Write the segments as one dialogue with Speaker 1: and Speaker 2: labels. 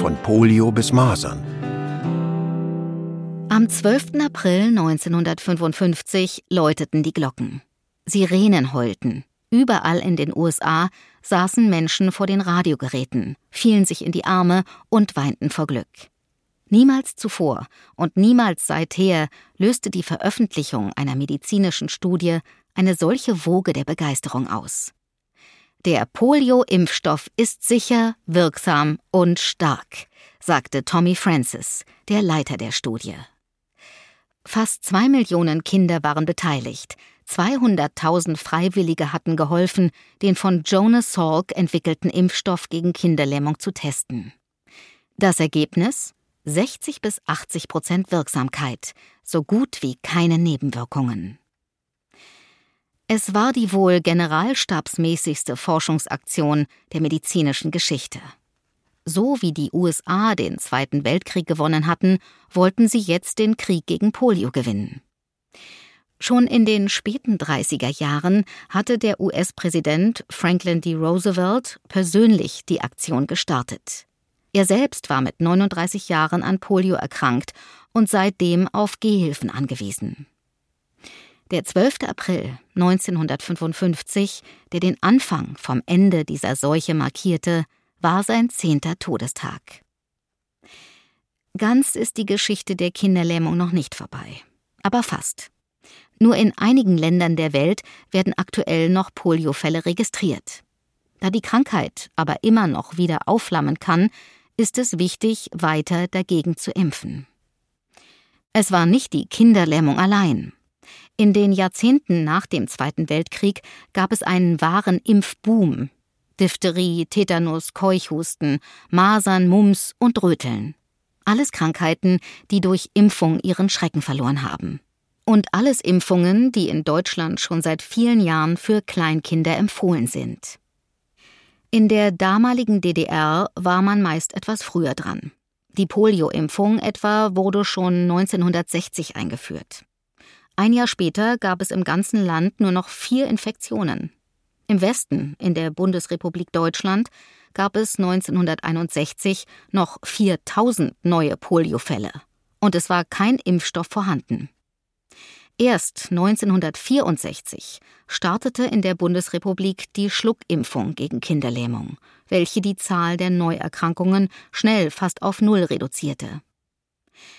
Speaker 1: von Polio bis Masern.
Speaker 2: Am 12. April 1955 läuteten die Glocken. Sirenen heulten. Überall in den USA saßen Menschen vor den Radiogeräten, fielen sich in die Arme und weinten vor Glück. Niemals zuvor und niemals seither löste die Veröffentlichung einer medizinischen Studie eine solche Woge der Begeisterung aus. Der Polio-Impfstoff ist sicher, wirksam und stark, sagte Tommy Francis, der Leiter der Studie. Fast zwei Millionen Kinder waren beteiligt. 200.000 Freiwillige hatten geholfen, den von Jonas Salk entwickelten Impfstoff gegen Kinderlähmung zu testen. Das Ergebnis? 60 bis 80 Prozent Wirksamkeit, so gut wie keine Nebenwirkungen. Es war die wohl generalstabsmäßigste Forschungsaktion der medizinischen Geschichte. So wie die USA den Zweiten Weltkrieg gewonnen hatten, wollten sie jetzt den Krieg gegen Polio gewinnen. Schon in den späten 30er Jahren hatte der US-Präsident Franklin D. Roosevelt persönlich die Aktion gestartet. Er selbst war mit 39 Jahren an Polio erkrankt und seitdem auf Gehhilfen angewiesen. Der 12. April 1955, der den Anfang vom Ende dieser Seuche markierte, war sein zehnter Todestag. Ganz ist die Geschichte der Kinderlähmung noch nicht vorbei, aber fast. Nur in einigen Ländern der Welt werden aktuell noch Poliofälle registriert. Da die Krankheit aber immer noch wieder aufflammen kann, ist es wichtig, weiter dagegen zu impfen. Es war nicht die Kinderlähmung allein. In den Jahrzehnten nach dem Zweiten Weltkrieg gab es einen wahren Impfboom. Diphtherie, Tetanus, Keuchhusten, Masern, Mumps und Röteln. Alles Krankheiten, die durch Impfung ihren Schrecken verloren haben. Und alles Impfungen, die in Deutschland schon seit vielen Jahren für Kleinkinder empfohlen sind. In der damaligen DDR war man meist etwas früher dran. Die Polio-Impfung etwa wurde schon 1960 eingeführt. Ein Jahr später gab es im ganzen Land nur noch vier Infektionen. Im Westen, in der Bundesrepublik Deutschland, gab es 1961 noch 4000 neue Poliofälle. Und es war kein Impfstoff vorhanden. Erst 1964 startete in der Bundesrepublik die Schluckimpfung gegen Kinderlähmung, welche die Zahl der Neuerkrankungen schnell fast auf Null reduzierte.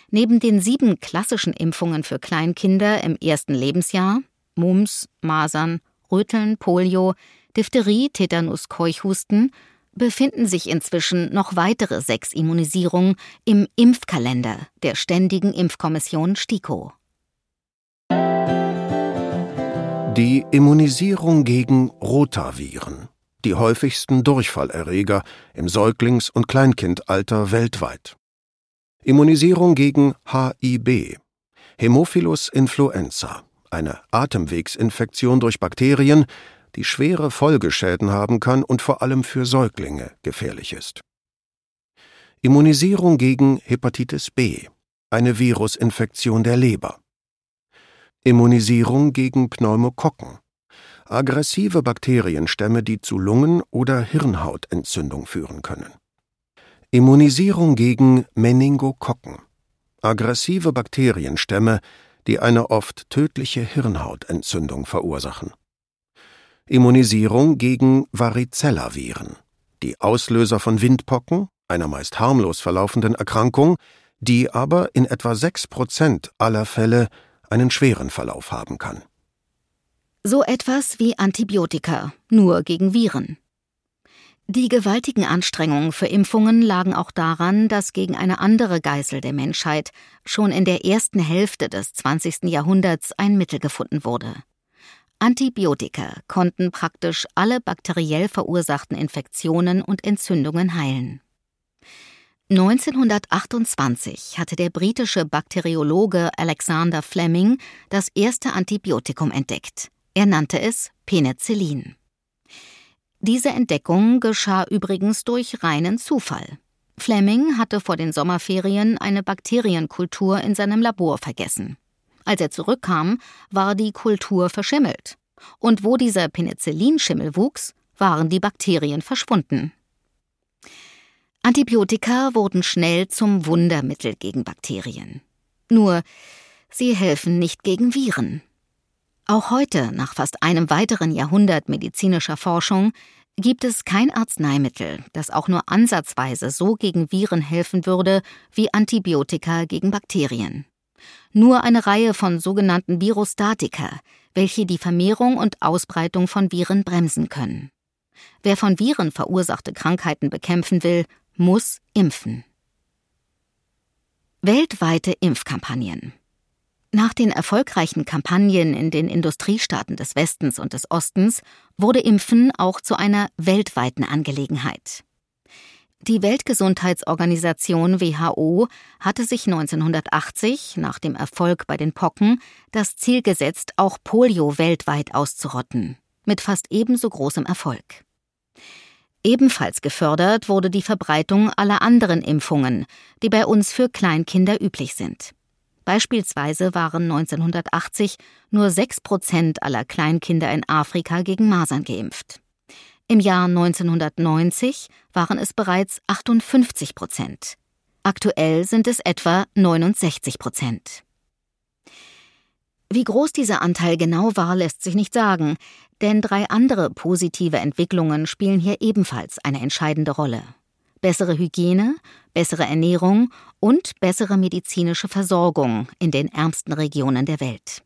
Speaker 2: Neben den sieben klassischen Impfungen für Kleinkinder im ersten Lebensjahr Mumps, Masern, Röteln, Polio, Diphtherie, Tetanus, Keuchhusten befinden sich inzwischen noch weitere sechs Immunisierungen im Impfkalender der Ständigen Impfkommission STIKO.
Speaker 1: Die Immunisierung gegen Rotaviren, die häufigsten Durchfallerreger im Säuglings- und Kleinkindalter weltweit. Immunisierung gegen HIB, Hämophilus influenza, eine Atemwegsinfektion durch Bakterien, die schwere Folgeschäden haben kann und vor allem für Säuglinge gefährlich ist. Immunisierung gegen Hepatitis B, eine Virusinfektion der Leber. Immunisierung gegen Pneumokokken. Aggressive Bakterienstämme, die zu Lungen- oder Hirnhautentzündung führen können. Immunisierung gegen Meningokokken. Aggressive Bakterienstämme, die eine oft tödliche Hirnhautentzündung verursachen. Immunisierung gegen Varicella-Viren. Die Auslöser von Windpocken, einer meist harmlos verlaufenden Erkrankung, die aber in etwa sechs Prozent aller Fälle einen schweren Verlauf haben kann.
Speaker 2: So etwas wie Antibiotika, nur gegen Viren. Die gewaltigen Anstrengungen für Impfungen lagen auch daran, dass gegen eine andere Geißel der Menschheit schon in der ersten Hälfte des 20. Jahrhunderts ein Mittel gefunden wurde. Antibiotika konnten praktisch alle bakteriell verursachten Infektionen und Entzündungen heilen. 1928 hatte der britische Bakteriologe Alexander Fleming das erste Antibiotikum entdeckt. Er nannte es Penicillin. Diese Entdeckung geschah übrigens durch reinen Zufall. Fleming hatte vor den Sommerferien eine Bakterienkultur in seinem Labor vergessen. Als er zurückkam, war die Kultur verschimmelt. Und wo dieser Penicillinschimmel wuchs, waren die Bakterien verschwunden. Antibiotika wurden schnell zum Wundermittel gegen Bakterien. Nur, sie helfen nicht gegen Viren. Auch heute, nach fast einem weiteren Jahrhundert medizinischer Forschung, gibt es kein Arzneimittel, das auch nur ansatzweise so gegen Viren helfen würde wie Antibiotika gegen Bakterien. Nur eine Reihe von sogenannten Virostatika, welche die Vermehrung und Ausbreitung von Viren bremsen können. Wer von Viren verursachte Krankheiten bekämpfen will, muss impfen. Weltweite Impfkampagnen. Nach den erfolgreichen Kampagnen in den Industriestaaten des Westens und des Ostens wurde Impfen auch zu einer weltweiten Angelegenheit. Die Weltgesundheitsorganisation WHO hatte sich 1980 nach dem Erfolg bei den Pocken das Ziel gesetzt, auch Polio weltweit auszurotten, mit fast ebenso großem Erfolg. Ebenfalls gefördert wurde die Verbreitung aller anderen Impfungen, die bei uns für Kleinkinder üblich sind. Beispielsweise waren 1980 nur 6 Prozent aller Kleinkinder in Afrika gegen Masern geimpft. Im Jahr 1990 waren es bereits 58 Prozent. Aktuell sind es etwa 69 Prozent. Wie groß dieser Anteil genau war, lässt sich nicht sagen, denn drei andere positive Entwicklungen spielen hier ebenfalls eine entscheidende Rolle. Bessere Hygiene, bessere Ernährung und bessere medizinische Versorgung in den ärmsten Regionen der Welt.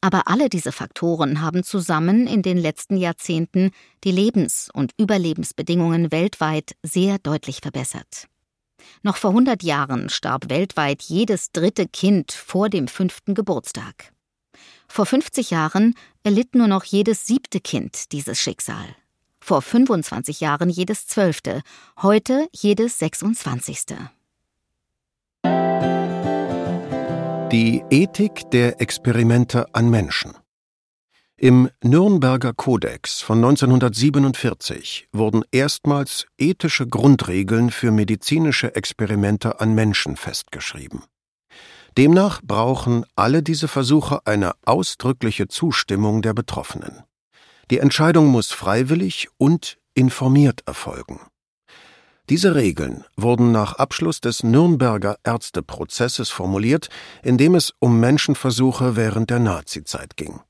Speaker 2: Aber alle diese Faktoren haben zusammen in den letzten Jahrzehnten die Lebens- und Überlebensbedingungen weltweit sehr deutlich verbessert. Noch vor 100 Jahren starb weltweit jedes dritte Kind vor dem fünften Geburtstag. Vor 50 Jahren erlitt nur noch jedes siebte Kind dieses Schicksal. Vor 25 Jahren jedes zwölfte, heute jedes 26.
Speaker 1: Die Ethik der Experimente an Menschen. Im Nürnberger Kodex von 1947 wurden erstmals ethische Grundregeln für medizinische Experimente an Menschen festgeschrieben. Demnach brauchen alle diese Versuche eine ausdrückliche Zustimmung der Betroffenen. Die Entscheidung muss freiwillig und informiert erfolgen. Diese Regeln wurden nach Abschluss des Nürnberger Ärzteprozesses formuliert, in dem es um Menschenversuche während der Nazizeit ging